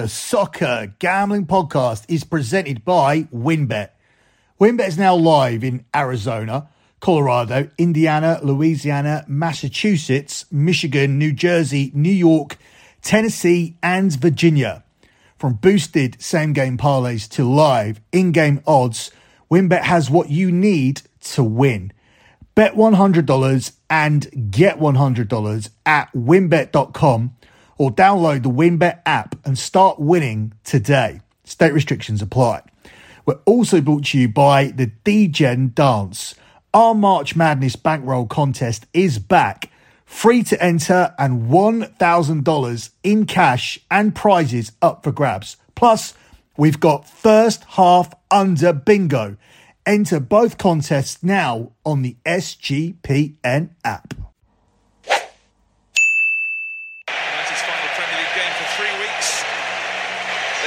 The Soccer Gambling Podcast is presented by WynnBET. WynnBET is now live in Arizona, Colorado, Indiana, Louisiana, Massachusetts, Michigan, New Jersey, New York, Tennessee, and Virginia. From boosted same game parlays to live in game odds, WynnBET has what you need to win. Bet $100 and get $100 at wynnbet.com or download the WynnBET app and start winning today. State restrictions apply. We're also brought to you by the DGen Dance. Our March Madness bankroll contest is back. Free to enter and $1,000 in cash and prizes up for grabs. Plus, we've got first half under bingo. Enter both contests now on the SGPN app. United's final Premier League game for three weeks.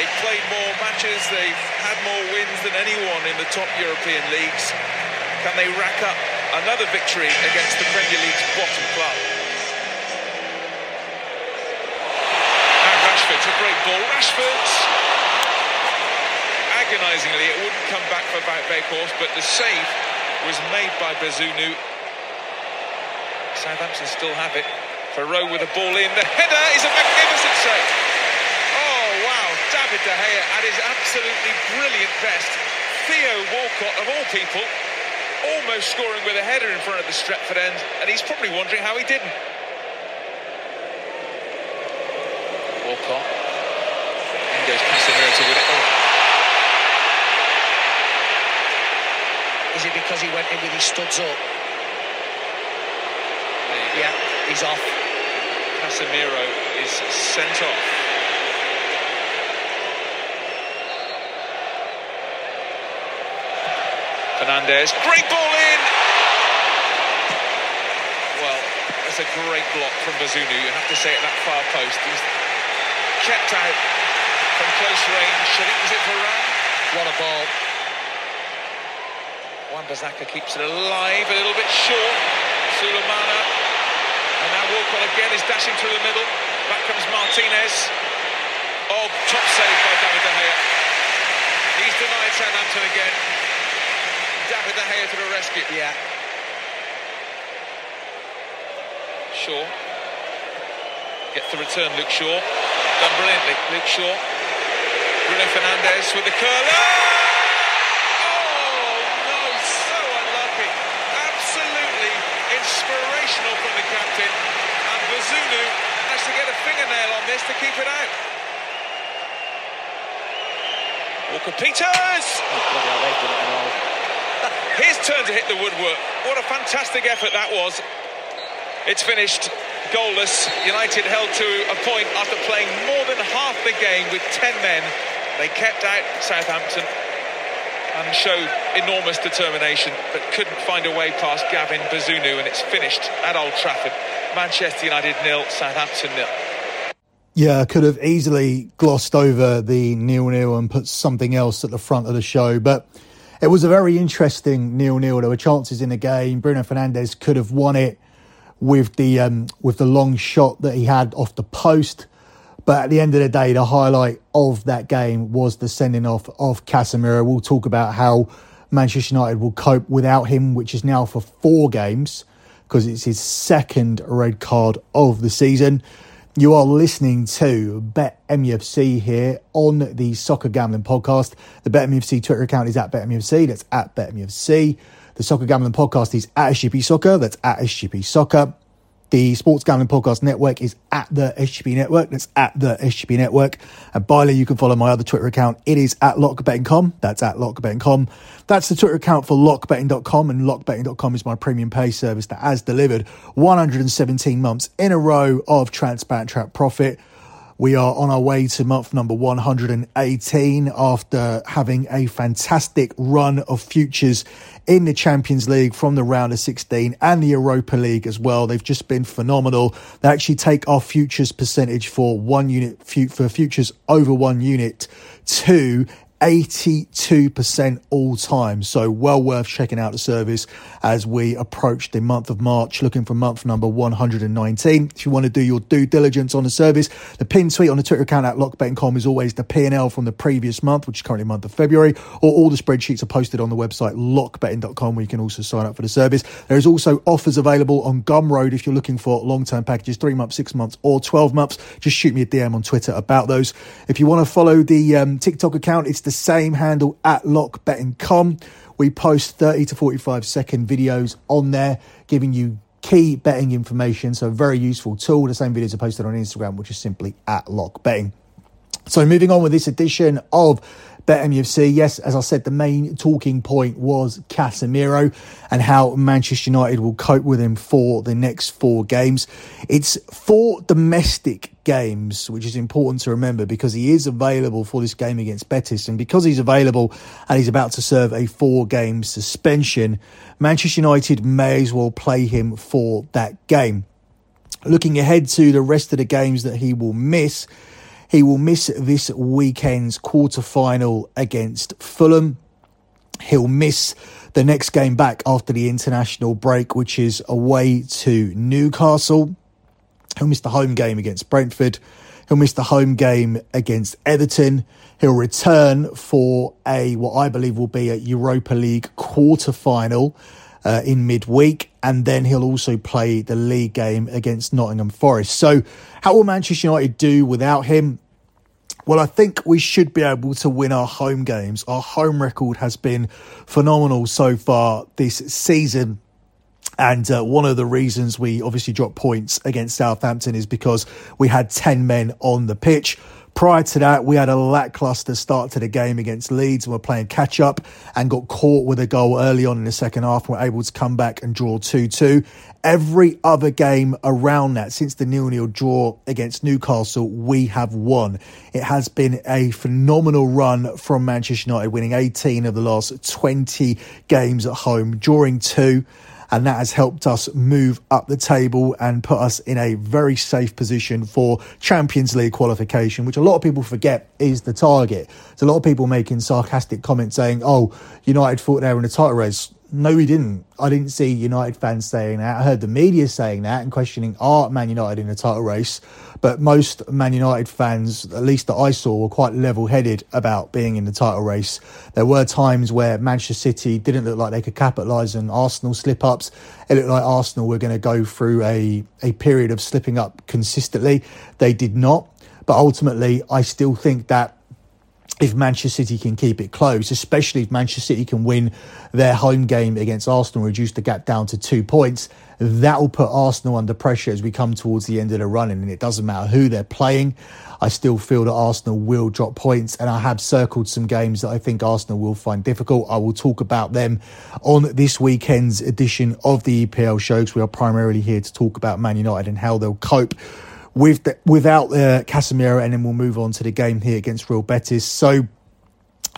They've played more matches, they've had more wins than anyone in the top European leagues. Can they rack up another victory against the Premier League's bottom club? And Rashford's a great ball. Rashford's agonisingly, it wouldn't come back for Weghorst, but the save was made by Bazunu. Southampton still have it. Ferro with a ball in. The header is a magnificent save. David De Gea at his absolutely brilliant best. Theo Walcott, of all people, almost scoring with a header in front of the Stretford end, and he's probably wondering how he didn't. Walcott. In goes Casemiro to win it. Oh, Is it because he went in with his studs up? there you go. Yeah, he's off. Casemiro is sent off. Fernandes, great ball in. Well, that's a great block from Bazunu. You have to say at that far post. He's kept out from close range. I think was it Varane? What a ball. Wan-Bissaka keeps it alive, a little bit short. Sulemana. And now Walcott again is dashing through the middle. Back comes Martinez. Oh, top save by David De Gea. He's denied Southampton again. David De Gea to the rescue. Yeah. Shaw. Gets the return, Luke Shaw. Done brilliantly, Luke Shaw. Bruno Fernandes with the curler. Oh! oh, no, so unlucky. Absolutely inspirational from the captain. And Bazunu has to get a fingernail on this to keep it out. Walker Peters! Oh, bloody hell, they've done it and all. His turn to hit the woodwork. What a fantastic effort that was. It's finished goalless. United held to a point after playing more than half the game with 10 men. They kept out Southampton and showed enormous determination, but couldn't find a way past Gavin Bazunu, and it's finished at Old Trafford. Manchester United nil, Southampton nil. Yeah, I could have easily glossed over the nil nil and put something else at the front of the show, but it was a very interesting nil nil. There were chances in the game. Bruno Fernandes could have won it with the um, with the long shot that he had off the post. But at the end of the day, the highlight of that game was the sending off of Casemiro. We'll talk about how Manchester United will cope without him, which is now for four games because it's his second red card of the season. You are listening to Bet MUFC here on the Soccer Gambling Podcast. The Bet MUFC Twitter account is at Bet MUFC. That's at Bet MUFC. The Soccer Gambling Podcast is at SGP Soccer. That's at SGP Soccer. The Sports Gambling Podcast Network is at the SGP Network. That's at the SGP Network. And finally, you can follow my other Twitter account. It is at lockbetting.com. That's at lockbetting.com. That's the Twitter account for lockbetting.com. And lockbetting.com is my premium pay service that has delivered 117 months in a row of transparent track profit. We are on our way to month number 118 after having a fantastic run of futures in the Champions League from the round of 16 and the Europa League as well. They've just been phenomenal. They actually take our futures percentage for one unit, for futures over one unit to 82% all time. So well worth checking out the service as we approach the month of March, looking for month number 119. If you want to do your due diligence on the service, the pin tweet on the Twitter account at lockbetting.com is always the P&L from the previous month, which is currently month of February, or all the spreadsheets are posted on the website lockbetting.com where you can also sign up for the service. There is also offers available on Gumroad if you're looking for long-term packages, three months, six months, or 12 months. Just shoot me a DM on Twitter about those. If you want to follow the um, TikTok account, it's the same handle at lockbetting.com. We post 30 to 45 second videos on there, giving you key betting information. So, very useful tool. The same videos are posted on Instagram, which is simply at lockbetting. So, moving on with this edition of BetMUFC. Yes, as I said, the main talking point was Casemiro and how Manchester United will cope with him for the next four games. It's four domestic games, which is important to remember because he is available for this game against Betis. And because he's available and he's about to serve a four game suspension, Manchester United may as well play him for that game. Looking ahead to the rest of the games that he will miss, he will miss this weekend's quarter final against Fulham. He'll miss the next game back after the international break, which is away to Newcastle. He'll miss the home game against Brentford. He'll miss the home game against Everton. He'll return for a what I believe will be a Europa League quarter final uh, in midweek, and then he'll also play the league game against Nottingham Forest. So, how will Manchester United do without him? Well, I think we should be able to win our home games. Our home record has been phenomenal so far this season. And uh, one of the reasons we obviously dropped points against Southampton is because we had 10 men on the pitch. Prior to that, we had a lackluster start to the game against Leeds and were playing catch up and got caught with a goal early on in the second half and were able to come back and draw 2 2. Every other game around that, since the nil nil draw against Newcastle, we have won. It has been a phenomenal run from Manchester United, winning 18 of the last 20 games at home, drawing two and that has helped us move up the table and put us in a very safe position for Champions League qualification, which a lot of people forget is the target. There's a lot of people making sarcastic comments saying, oh, United thought they were in a title race. No, we didn't. I didn't see United fans saying that. I heard the media saying that and questioning are Man United in a title race. But most Man United fans, at least that I saw, were quite level headed about being in the title race. There were times where Manchester City didn't look like they could capitalise on Arsenal slip ups. It looked like Arsenal were going to go through a, a period of slipping up consistently. They did not. But ultimately, I still think that if Manchester City can keep it close, especially if Manchester City can win their home game against Arsenal, reduce the gap down to two points, that will put Arsenal under pressure as we come towards the end of the run. And it doesn't matter who they're playing. I still feel that Arsenal will drop points, and I have circled some games that I think Arsenal will find difficult. I will talk about them on this weekend's edition of the EPL show because we are primarily here to talk about Man United and how they'll cope with the, without uh, Casemiro, and then we'll move on to the game here against Real Betis. So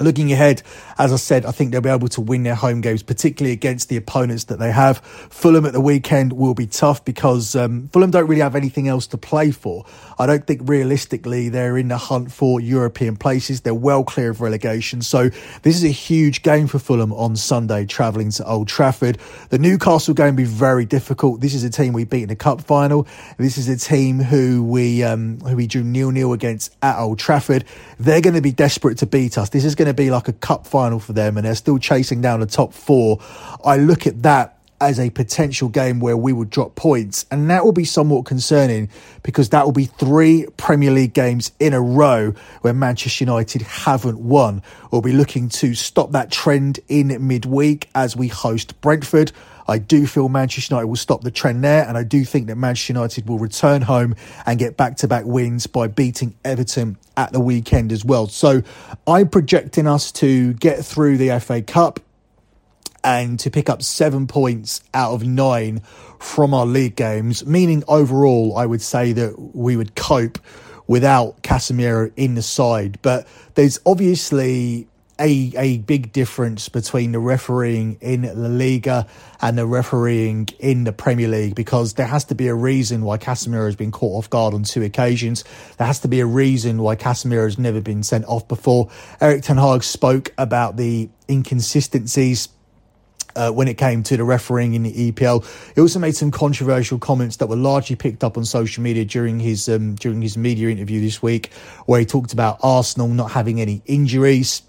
Looking ahead, as I said, I think they'll be able to win their home games, particularly against the opponents that they have. Fulham at the weekend will be tough because um, Fulham don't really have anything else to play for. I don't think realistically they're in the hunt for European places. They're well clear of relegation. So this is a huge game for Fulham on Sunday, travelling to Old Trafford. The Newcastle game will be very difficult. This is a team we beat in the cup final. This is a team who we um, who we drew nil nil against at Old Trafford. They're going to be desperate to beat us. This is going to be like a cup final for them, and they're still chasing down the top four. I look at that as a potential game where we would drop points. And that will be somewhat concerning because that will be three Premier League games in a row where Manchester United haven't won. We'll be looking to stop that trend in midweek as we host Brentford. I do feel Manchester United will stop the trend there, and I do think that Manchester United will return home and get back to back wins by beating Everton at the weekend as well. So I'm projecting us to get through the FA Cup and to pick up seven points out of nine from our league games, meaning overall, I would say that we would cope without Casemiro in the side. But there's obviously a a big difference between the refereeing in La Liga and the refereeing in the Premier League because there has to be a reason why Casemiro has been caught off guard on two occasions. There has to be a reason why Casemiro has never been sent off before. Erik Ten Hag spoke about the inconsistencies uh, when it came to the refereeing in the EPL. He also made some controversial comments that were largely picked up on social media during his um, during his media interview this week, where he talked about Arsenal not having any injuries.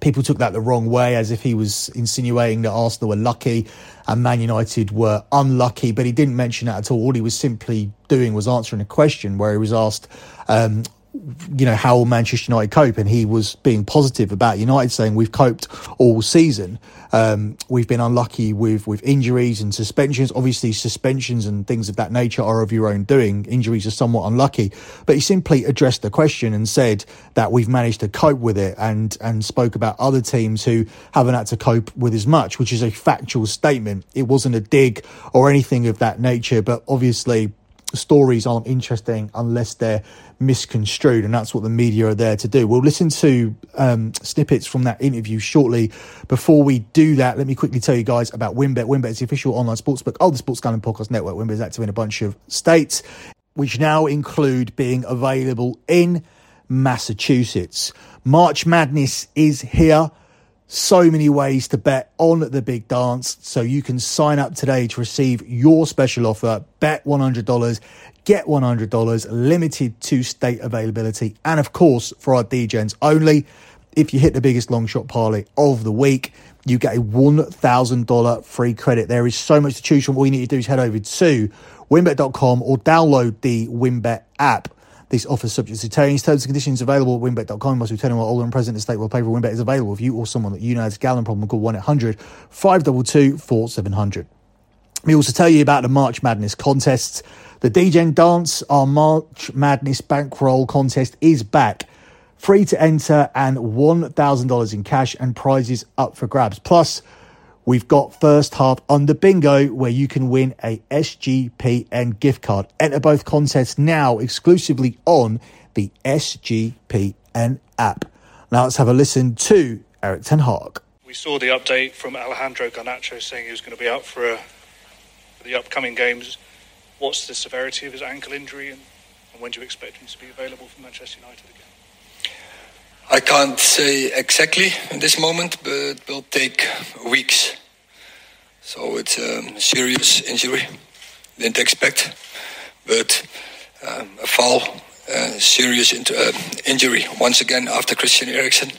People took that the wrong way, as if he was insinuating that Arsenal were lucky and Man United were unlucky. But he didn't mention that at all. All he was simply doing was answering a question where he was asked, um, you know, how will Manchester United cope? And he was being positive about United, saying we've coped all season. Um, we've been unlucky with with injuries and suspensions. Obviously, suspensions and things of that nature are of your own doing. Injuries are somewhat unlucky, but he simply addressed the question and said that we've managed to cope with it, and and spoke about other teams who haven't had to cope with as much, which is a factual statement. It wasn't a dig or anything of that nature, but obviously stories aren't interesting unless they're misconstrued, and that's what the media are there to do. We'll listen to um, snippets from that interview shortly. Before we do that, let me quickly tell you guys about WynnBET. WynnBET is the official online sportsbook of the Sports Gambling Podcast Network. WynnBET is active in a bunch of states, which now include being available in Massachusetts. March Madness is here so many ways to bet on the big dance. So you can sign up today to receive your special offer. Bet $100, get $100, limited to state availability. And of course, for our DGens only, if you hit the biggest long shot parlay of the week, you get a $1,000 free credit. There is so much to choose from. All you need to do is head over to wynnbet.com or download the WynnBET app. This offer subject to change. Terms and conditions available at wynnbet.com. Must be 21 or older and present in state where play for WynnBET is available. If you or someone that you know has a gallon problem, call 1 800 522 4700. We also tell you about the March Madness contests. The DGen Dance, our March Madness bankroll contest is back. Free to enter and $1,000 in cash and prizes up for grabs. Plus, We've got first half under bingo where you can win a SGPN gift card. Enter both contests now exclusively on the SGPN app. Now let's have a listen to Erik Ten Hag. We saw the update from Alejandro Garnacho saying he was going to be out for, for the upcoming games. What's the severity of his ankle injury and, and when do you expect him to be available for Manchester United again? I can't say exactly in this moment, but it will take weeks. So it's a serious injury. Didn't expect, but um, a fall, uh, serious inter- uh, injury once again after Christian Eriksen.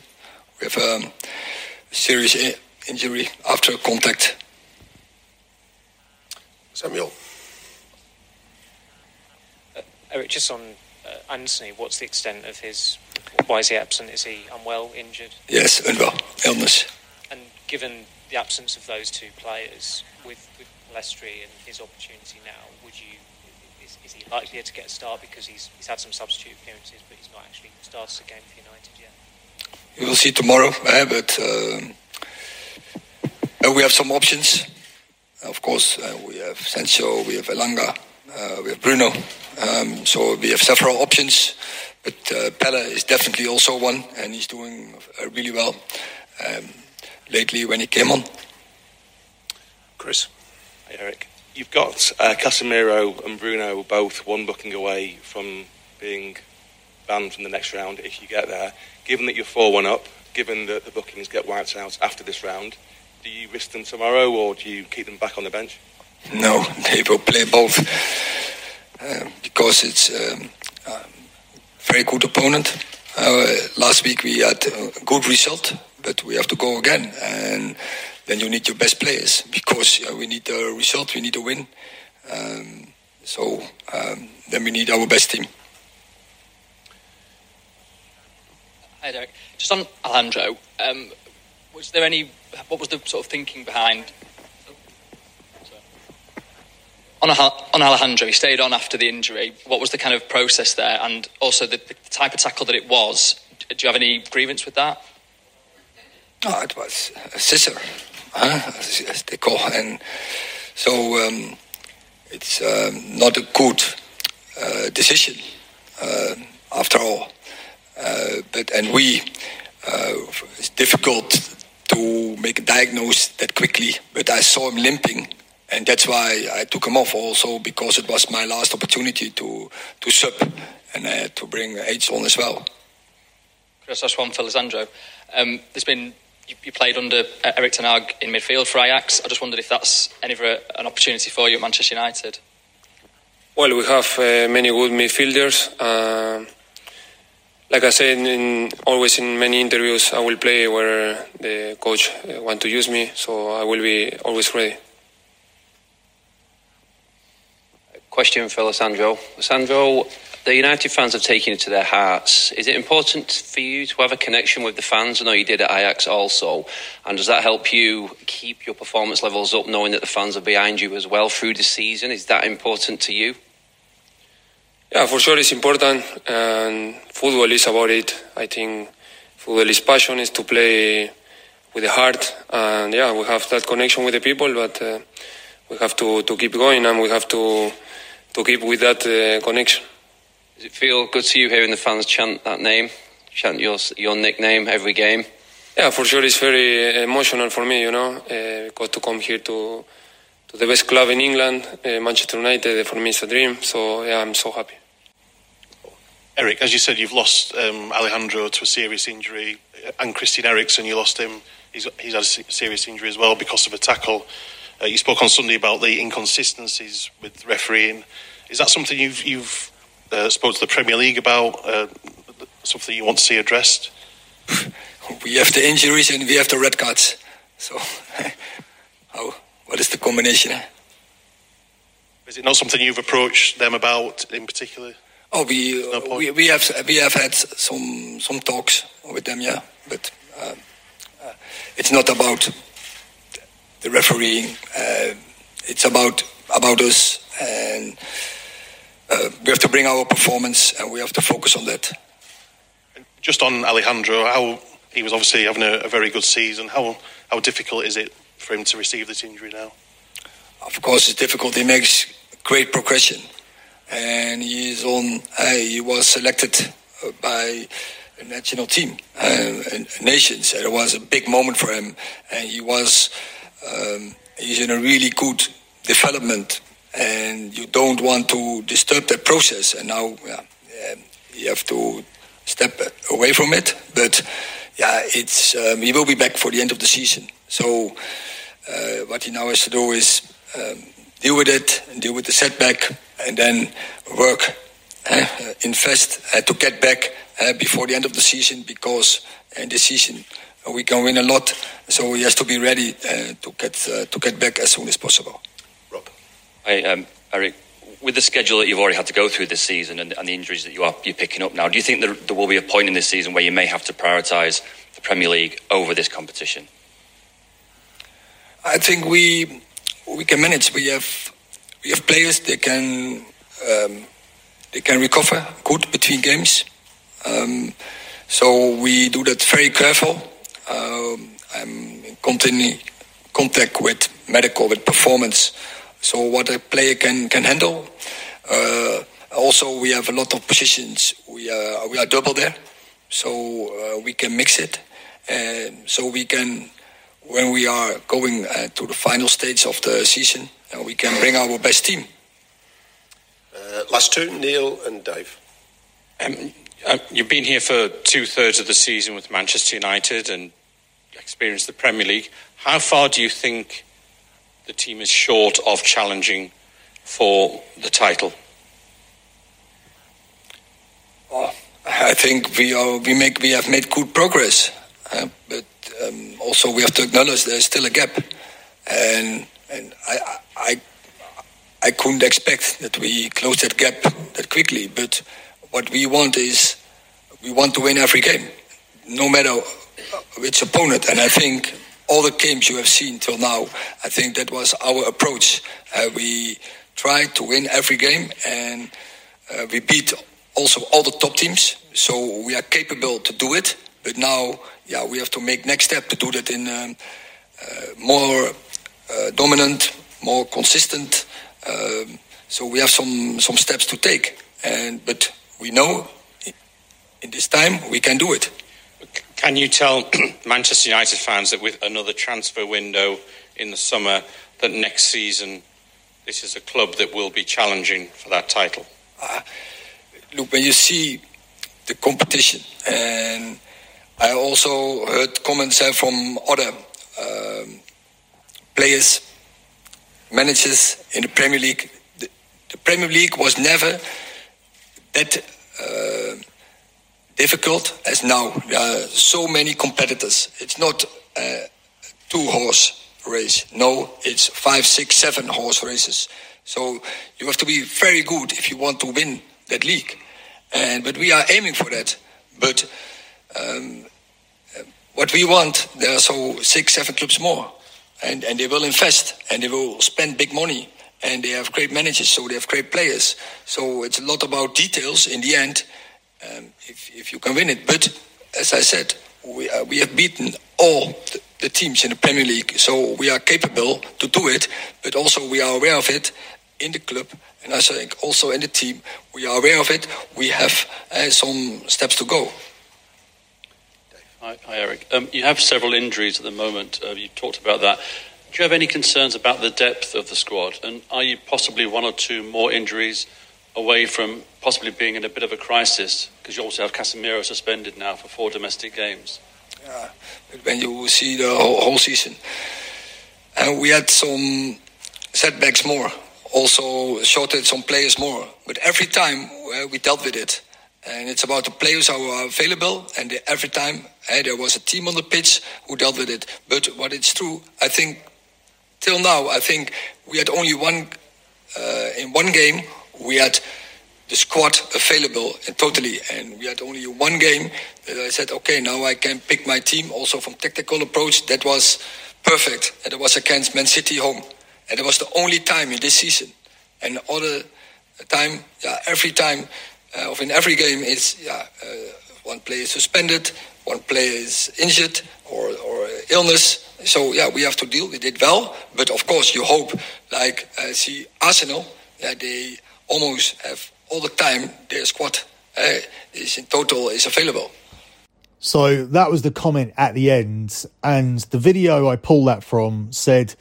We have a um, serious I- injury after contact. Samuel. Uh, Erik, just on uh, Antony, what's the extent of his? Why is he absent? Is he unwell, injured? Yes, unwell, illness. And given the absence of those two players, with, with Lestri and his opportunity now, would you? Is, is he likelier to get a start because he's he's had some substitute appearances, but he's not actually started a game for United yet? We will see tomorrow, eh, but um, uh, we have some options. Of course, uh, we have Sancho, we have Elanga, uh, we have Bruno. Um, so we have several options, but uh, Pelle is definitely also one, and he's doing uh, really well um, lately when he came on. Chris. Hey, Erik. You've got uh, Casemiro and Bruno both one booking away from being banned from the next round if you get there. Given that you're 4 1 up, given that the bookings get wiped out after this round, do you risk them tomorrow or do you keep them back on the bench? No, they will play both uh, because it's um, a very good opponent. Uh, last week we had a good result, but we have to go again. And then you need your best players because we need a result, we need a win. Um, so um, then we need our best team. Hi, Derek. Just on Alejandro, um, was there any? What was the sort of thinking behind? On, on Alejandro, he stayed on after the injury. What was the kind of process there, and also the, the type of tackle that it was? Do you have any grievance with that? Oh, it was a scissor, huh? as, as they call, and so um, it's um, not a good uh, decision uh, after all. Uh, but and we uh, it's difficult to make a diagnosis that quickly. But I saw him limping, and that's why I took him off. Also because it was my last opportunity to to sub, and I had to bring H on as well. Chris, that's one for Lisandro. Um, there's been you, you, played under uh, Erik ten Hag in midfield for Ajax. I just wondered if that's any of a, an opportunity for you at Manchester United. Well, we have uh, many good midfielders. Uh, like I said, in, always in many interviews, I will play where the coach uh, want to use me, so I will be always ready. Question for Lisandro. Lisandro, the United fans have taken it to their hearts. Is it important for you to have a connection with the fans? I know you did at Ajax also. And does that help you keep your performance levels up, knowing that the fans are behind you as well through the season? Is that important to you? Yeah, for sure it's important. And football is about it. I think football is passion, is to play with the heart. And yeah, we have that connection with the people, but uh, we have to, to keep going and we have to, to keep with that uh, connection. Does it feel good to you hearing the fans chant that name, chant your your nickname every game? Yeah, for sure, it's very emotional for me. You know, uh, got to come here to to the best club in England, uh, Manchester United. For me, it's a dream. So yeah, I'm so happy. Erik, as you said, you've lost um, Alejandro to a serious injury, and Christian Eriksen, you lost him. He's, he's had a serious injury as well because of a tackle. Uh, you spoke on Sunday about the inconsistencies with refereeing. Is that something you've you've uh, spoke to the Premier League about? Uh, something you want to see addressed? we have the injuries and we have the red cards. So, how? What is the combination? Is it not something you've approached them about in particular? Oh, we no we, we have we have had some some talks with them, yeah, but uh, uh, it's not about the refereeing. Uh, it's about about us and uh, we have to bring our performance and we have to focus on that. Just on Alejandro, how he was obviously having a, a, very good season. How how difficult is it for him to receive this injury now? Of course, it's difficult. He makes great progression, and he is on. Uh, he was selected by a national team, uh, nations. It was a big moment for him, and he was. Um, he's in a really good development and you don't want to disturb that process. And now yeah, um, you have to step away from it. But yeah, it's um, he will be back for the end of the season. So uh, what he now has to do is um, deal with it, deal with the setback, and then work, uh, invest uh, to get back uh, before the end of the season. Because in this season we can win a lot, so he has to be ready uh, to get uh, to get back as soon as possible. Rob. Hey, um, Erik, with the schedule that you've already had to go through this season and, and the injuries that you are you're picking up now, do you think there, there will be a point in this season where you may have to prioritise the Premier League over this competition? I think we we can manage. We have we have players that can um, they can recover good between games. Um, so we do that very careful. Um, I'm in continuing contact with medical, with performance so what a player can can handle. Uh, also, we have a lot of positions. We are we are double there, so uh, we can mix it, and so we can when we are going uh, to the final stage of the season, uh, we can bring our best team. Uh, last two, Neil and Dave. Um, uh, you've been here for two thirds of the season with Manchester United and experienced the Premier League. How far do you think the team is short of challenging for the title? Well, I think we are, we make we have made good progress, uh, but um, also we have to acknowledge there's still a gap, and and I I I couldn't expect that we close that gap that quickly. But what we want is we want to win every game, no matter which opponent, and I think all the games you have seen till now, I think that was our approach. Uh, we tried to win every game, and uh, we beat also all the top teams. So we are capable to do it. But now, yeah, we have to make next step to do that in um, uh, more uh, dominant, more consistent. Um, so we have some some steps to take, and but we know in this time we can do it Can you tell Manchester United fans that with another transfer window in the summer, that next season this is a club that will be challenging for that title? Uh, look, when you see the competition, and I also heard comments from other um, players, managers in the Premier League. The, the Premier League was never that uh, difficult as now. Are so many competitors. It's not a two horse race. No, it's five, six, seven horse races. So you have to be very good if you want to win that league. And but we are aiming for that. But um, what we want, there are so six, seven clubs more, and and they will invest and they will spend big money and they have great managers, so they have great players. So it's a lot about details in the end. Um, if if you can win it, but as I said, we uh, we have beaten all the, the teams in the Premier League, so we are capable to do it. But also we are aware of it in the club, and I think also in the team, we are aware of it. We have uh, some steps to go. Hi, hi Erik. Um, you have several injuries at the moment. Uh, you talked about that. Do you have any concerns about the depth of the squad? And are you possibly one or two more injuries away from possibly being in a bit of a crisis? Because you also have Casemiro suspended now for four domestic games. Yeah, but when you see the whole, whole season, and we had some setbacks more also shorted some players more. But every time uh, we dealt with it. And it's about the players who are available. And every time uh, there was a team on the pitch who dealt with it. But what it's true, I think, till now, I think we had only one, uh, in one game, we had the squad available and totally. And we had only one game that I said, okay, now I can pick my team also from tactical approach. That was perfect. And it was against Man City home. And it was the only time in this season. And other time, yeah, every time, uh, of in every game, it's yeah, uh, one player is suspended, one player is injured or, or illness. So yeah, we have to deal with it well. But of course, you hope, like uh, see Arsenal, yeah, they almost have all the time their squad uh, is in total is available. So that was the comment at the end, and the video I pulled that from said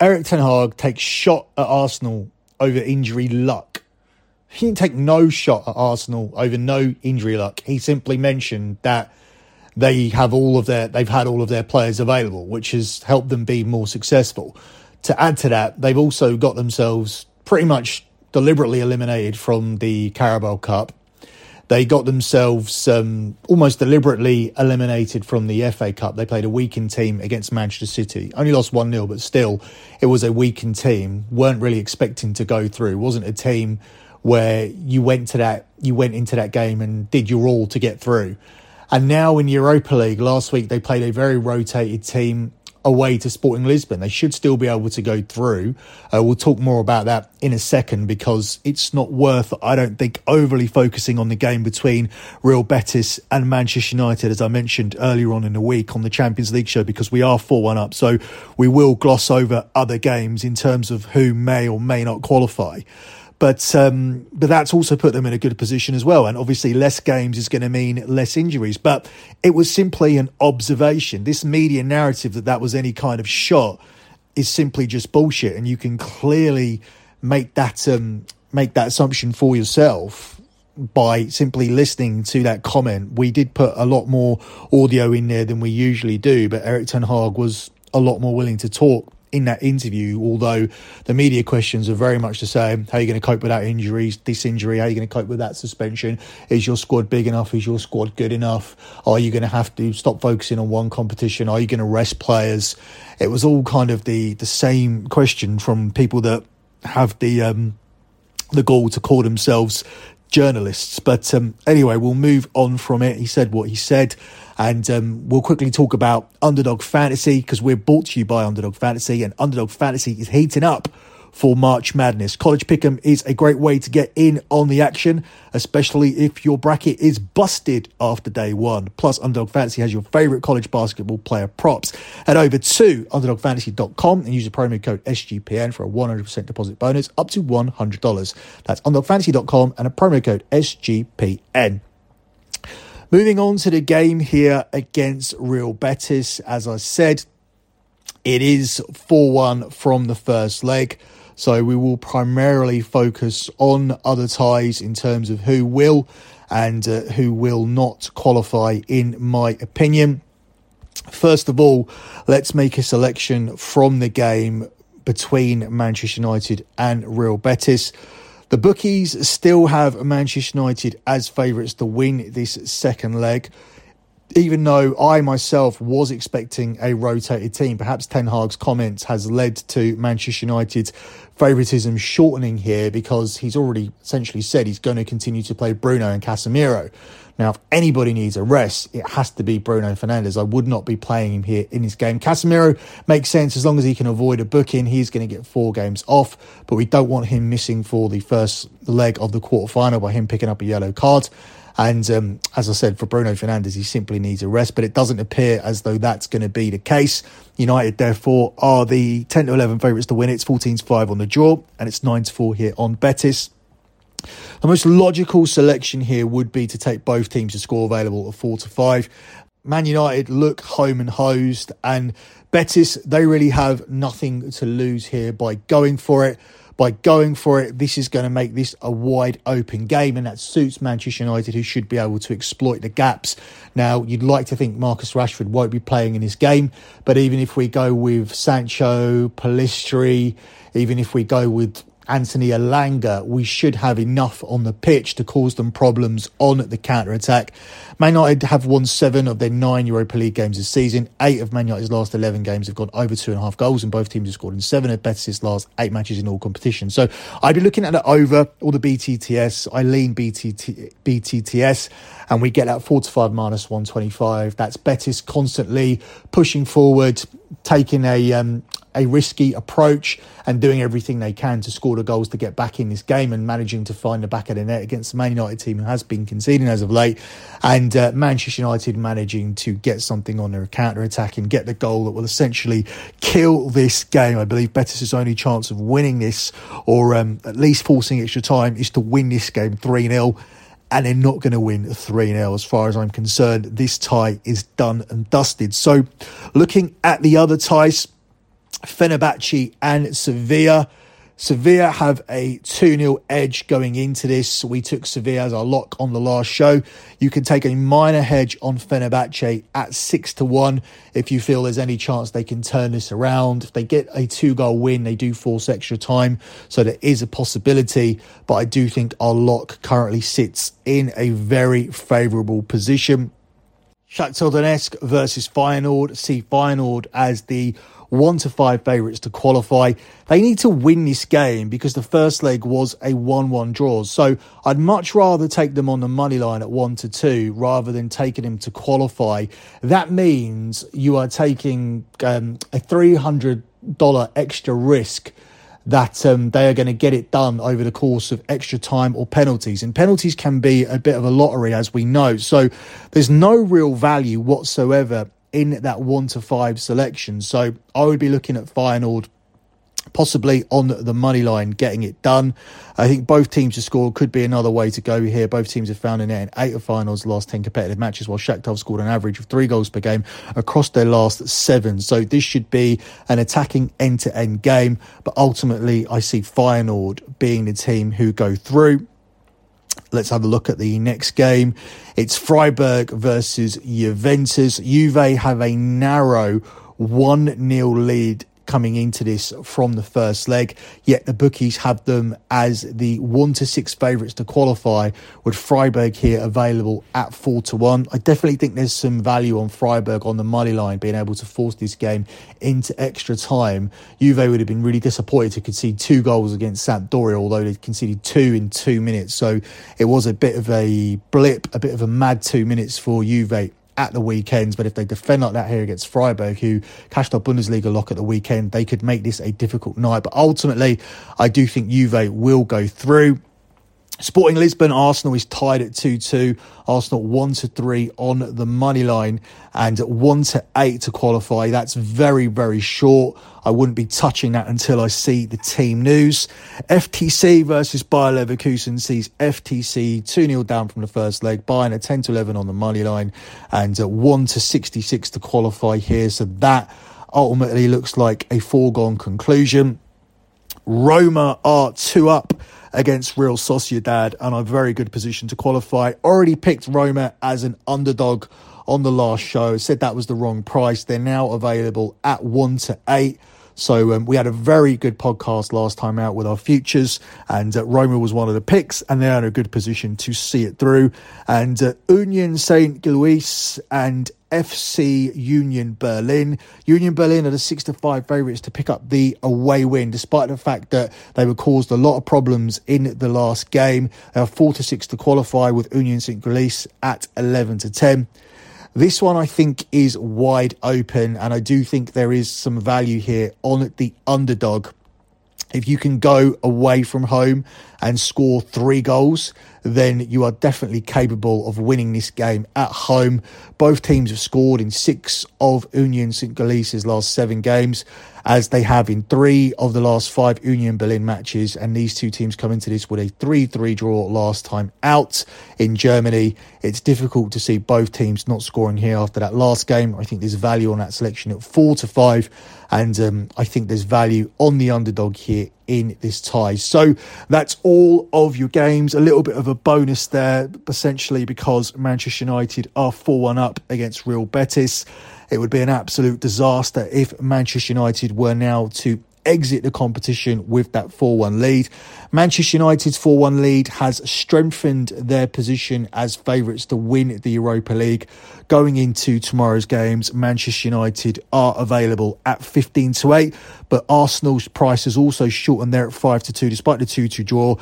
Erik Ten Hag takes shot at Arsenal over injury luck. He didn't take no shot at Arsenal over no injury luck. He simply mentioned that they have all of their they've had all of their players available, which has helped them be more successful. To add to that, they've also got themselves pretty much deliberately eliminated from the Carabao Cup they got themselves um, almost deliberately eliminated from the FA Cup. They played a weakened team against Manchester City. Only lost 1 0, but still, it was a weakened team. weren't really expecting to go through. Wasn't a team where you went to that you went into that game and did your all to get through. And now in Europa League, last week they played a very rotated team away to Sporting Lisbon. They should still be able to go through. Uh, we'll talk more about that in a second because it's not worth, I don't think, overly focusing on the game between Real Betis and Manchester United, as I mentioned earlier on in the week on the Champions League show, because we are 4 1 up. So we will gloss over other games in terms of who may or may not qualify. But um, but that's also put them in a good position as well. And obviously, less games is going to mean less injuries. But it was simply an observation. This media narrative that that was any kind of shot is simply just bullshit. And you can clearly make that um, make that assumption for yourself by simply listening to that comment. We did put a lot more audio in there than we usually do, but Erik Ten Hag was a lot more willing to talk in that interview, although the media questions are very much the same. How are you going to cope with that injury, this injury? How are you going to cope with that suspension? Is your squad big enough? Is your squad good enough? Are you going to have to stop focusing on one competition? Are you going to rest players? It was all kind of the, the same question from people that have the, um, the goal to call themselves journalists. But um, anyway, we'll move on from it. He said what he said. And um, we'll quickly talk about Underdog Fantasy because we're brought to you by Underdog Fantasy, and Underdog Fantasy is heating up for March Madness. College Pick'em is a great way to get in on the action, especially if your bracket is busted after day one. Plus, Underdog Fantasy has your favorite college basketball player props. Head over to underdogfantasy.com and use the promo code SGPN for a 100% deposit bonus up to $100. That's underdogfantasy.com and a promo code SGPN. Moving on to the game here against Real Betis, as I said, it is 4 1 from the first leg. So we will primarily focus on other ties in terms of who will and uh, who will not qualify, in my opinion. First of all, let's make a selection from the game between Manchester United and Real Betis. The bookies still have Manchester United as favourites to win this second leg even though I myself was expecting a rotated team, perhaps Ten Hag's comments has led to Manchester United's favouritism shortening here because he's already essentially said he's going to continue to play Bruno and Casemiro. Now, if anybody needs a rest, it has to be Bruno Fernandes. I would not be playing him here in this game. Casemiro makes sense as long as he can avoid a booking. He's going to get four games off, but we don't want him missing for the first leg of the quarter final by him picking up a yellow card. And um, as I said, for Bruno Fernandes, he simply needs a rest, but it doesn't appear as though that's going to be the case. United, therefore, are the 10 to 11 favourites to win. It's 14 to 5 on the draw, and it's 9 to 4 here on Betis. The most logical selection here would be to take both teams to score available at 4 to 5. Man United look home and hosed, and Betis, they really have nothing to lose here by going for it by going for it, this is going to make this a wide open game, and that suits Manchester United, who should be able to exploit the gaps. Now, you'd like to think Marcus Rashford won't be playing in this game, but even if we go with Sancho, Pellistri, even if we go with Antony Elanga, we should have enough on the pitch to cause them problems on the counter attack. Man United have won seven of their nine Europa League games this season. Eight of Man United's last 11 games have gone over two and a half goals, and both teams have scored in seven of Betis' last eight matches in all competitions. So I'd be looking at the over or the BTTS. I lean BTT, BTTS, and we get that 4 to 5 minus 125. That's Betis constantly pushing forward, taking a um, a risky approach and doing everything they can to score the goals to get back in this game and managing to find the back of the net against the Man United team who has been conceding as of late. And uh, Manchester United managing to get something on their counter attack and get the goal that will essentially kill this game. I believe Betis' only chance of winning this or um, at least forcing extra time is to win this game 3 0 and they're not going to win 3 0 as far as I'm concerned. This tie is done and dusted. So, looking at the other ties, Fenerbahce and Sevilla. Sevilla have a 2 0 edge going into this. We took Sevilla as our lock on the last show. You can take a minor hedge on Fenerbahce at 6 to 1 if you feel there's any chance they can turn this around. If they get a two goal win, they do force extra time. So there is a possibility. But I do think our lock currently sits in a very favourable position. Shakhtar Donetsk versus Feyenoord. See Feyenoord as the one to five favourites to qualify. They need to win this game because the first leg was a 1 1 draw. So I'd much rather take them on the money line at 1 to 2 rather than taking them to qualify. That means you are taking um, a $300 extra risk that um, they are going to get it done over the course of extra time or penalties. And penalties can be a bit of a lottery, as we know. So there's no real value whatsoever in that one to five selection. So I would be looking at Feyenoord possibly on the money line getting it done. I think both teams to score could be another way to go here. Both teams have found a net in eight of Feyenoord's last 10 competitive matches, while Shakhtar scored an average of three goals per game across their last seven. So this should be an attacking end-to-end game, but ultimately I see Feyenoord being the team who go through. Let's have a look at the next game. It's Freiburg versus Juventus. Juve have a narrow 1 0 lead coming into this from the first leg. Yet the bookies have them as the one to six favourites to qualify, with Freiburg here available at four to one. I definitely think there's some value on Freiburg on the money line being able to force this game into extra time. Juve would have been really disappointed to concede two goals against Sampdoria, although they conceded two in two minutes. So it was a bit of a blip, a bit of a mad two minutes for Juve at the weekends. But if they defend like that here against Freiburg, who cashed their Bundesliga lock at the weekend, they could make this a difficult night. But ultimately, I do think Juve will go through. Sporting Lisbon, Arsenal is tied at 2 2. Arsenal 1 to 3 on the money line and 1 to 8 to qualify. That's very, very short. I wouldn't be touching that until I see the team news. FTC versus Bayer Leverkusen sees FTC 2 0 down from the first leg, Bayern at 10 to 11 on the money line and 1 to 66 to qualify here. So that ultimately looks like a foregone conclusion. Roma are 2 up against Real Sociedad and a very good position to qualify. Already picked Roma as an underdog on the last show. Said that was the wrong price. They're now available at one to eight. So um, we had a very good podcast last time out with our futures, and uh, Roma was one of the picks, and they're in a good position to see it through. And uh, Union Saint Gilloise and FC Union Berlin. Union Berlin are the six to five favourites to pick up the away win, despite the fact that they were caused a lot of problems in the last game. They are four to six to qualify with Union Saint Gilloise at eleven to ten. This one I think is wide open, and I do think there is some value here on the underdog. If you can go away from home and score three goals, then you are definitely capable of winning this game at home. Both teams have scored in six of Union St. Gilloise's last seven games, as they have in three of the last five Union Berlin matches. And these two teams come into this with a 3 3 draw last time out in Germany. It's difficult to see both teams not scoring here after that last game. I think there's value on that selection at 4 to 5. And um, I think there's value on the underdog here in this tie. So that's all of your games. A little bit of a bonus there, essentially, because Manchester United are 4 1 up against Real Betis. It would be an absolute disaster if Manchester United were now to exit the competition with that 4 1 lead. Manchester United's 4 1 lead has strengthened their position as favourites to win the Europa League. Going into tomorrow's games, Manchester United are available at 15 to 8, but Arsenal's price has also shortened there at 5 to 2, despite the 2 2 draw.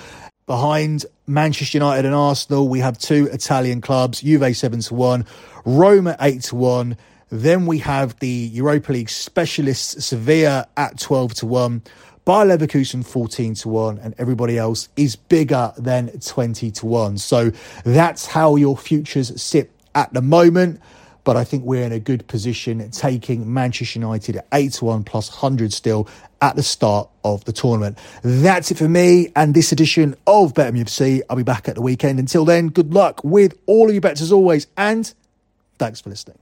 Behind Manchester United and Arsenal, we have two Italian clubs, Juve 7 to 1, Roma 8 to 1. Then we have the Europa League specialists Sevilla at 12 to 1, Bayer Leverkusen 14 to 1, and everybody else is bigger than 20 to 1. So that's how your futures sit at the moment. But I think we're in a good position taking Manchester United at 8 to 1 plus 100 still at the start of the tournament. That's it for me and this edition of BetMUFC. I'll be back at the weekend. Until then, good luck with all of your bets as always, and thanks for listening.